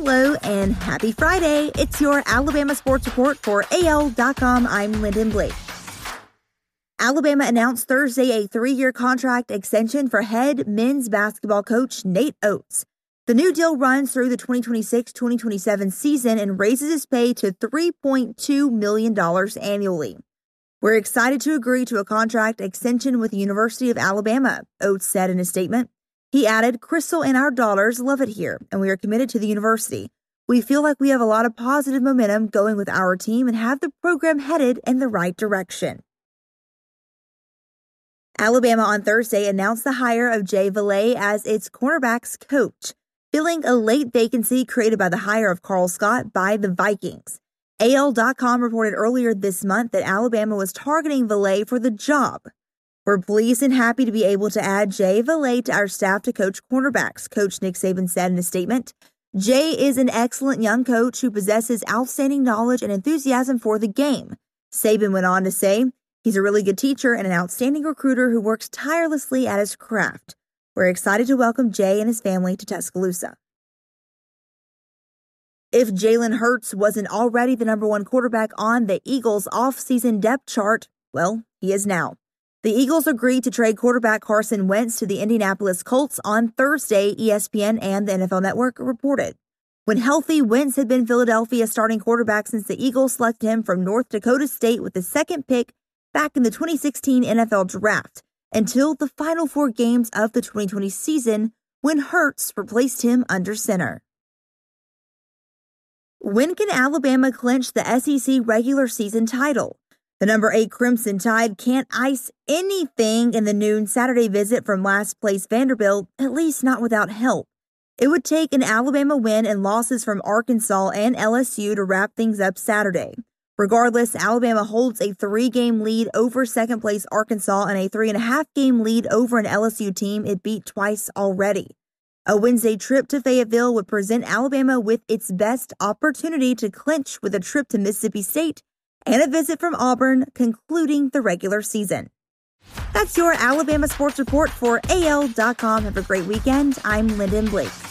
Hello and happy Friday. It's your Alabama Sports Report for AL.com. I'm Lyndon Blake. Alabama announced Thursday a three year contract extension for head men's basketball coach Nate Oats. The new deal runs through the 2026 2027 season and raises his pay to $3.2 million annually. We're excited to agree to a contract extension with the University of Alabama, Oats said in a statement. He added, Crystal and our daughters love it here, and we are committed to the university. We feel like we have a lot of positive momentum going with our team and have the program headed in the right direction. Alabama on Thursday announced the hire of Jay Valai as its cornerbacks coach, filling a late vacancy created by the hire of Karl Scott by the Vikings. AL.com reported earlier this month that Alabama was targeting Valai for the job. We're pleased and happy to be able to add Jay Valai to our staff to coach cornerbacks, Coach Nick Saban said in a statement. Jay is an excellent young coach who possesses outstanding knowledge and enthusiasm for the game. Saban went on to say, He's a really good teacher and an outstanding recruiter who works tirelessly at his craft. We're excited to welcome Jay and his family to Tuscaloosa. If Jalen Hurts wasn't already the number one quarterback on the Eagles' offseason depth chart, well, he is now. The Eagles agreed to trade quarterback Carson Wentz to the Indianapolis Colts on Thursday, ESPN and the NFL Network reported. When healthy, Wentz had been Philadelphia's starting quarterback since the Eagles selected him from North Dakota State with the second pick back in the 2016 NFL Draft until the final four games of the 2020 season when Hurts replaced him under center. When can Alabama clinch the SEC regular season title? The number eight Crimson Tide can't ice anything in the noon Saturday visit from last place Vanderbilt, at least not without help. It would take an Alabama win and losses from Arkansas and LSU to wrap things up Saturday. Regardless, Alabama holds a three game lead over second place Arkansas and a three and a half game lead over an LSU team it beat twice already. A Wednesday trip to Fayetteville would present Alabama with its best opportunity to clinch with a trip to Mississippi State and a visit from Auburn concluding the regular season. That's your Alabama Sports Report for AL.com. Have a great weekend. I'm Lyndon Blake.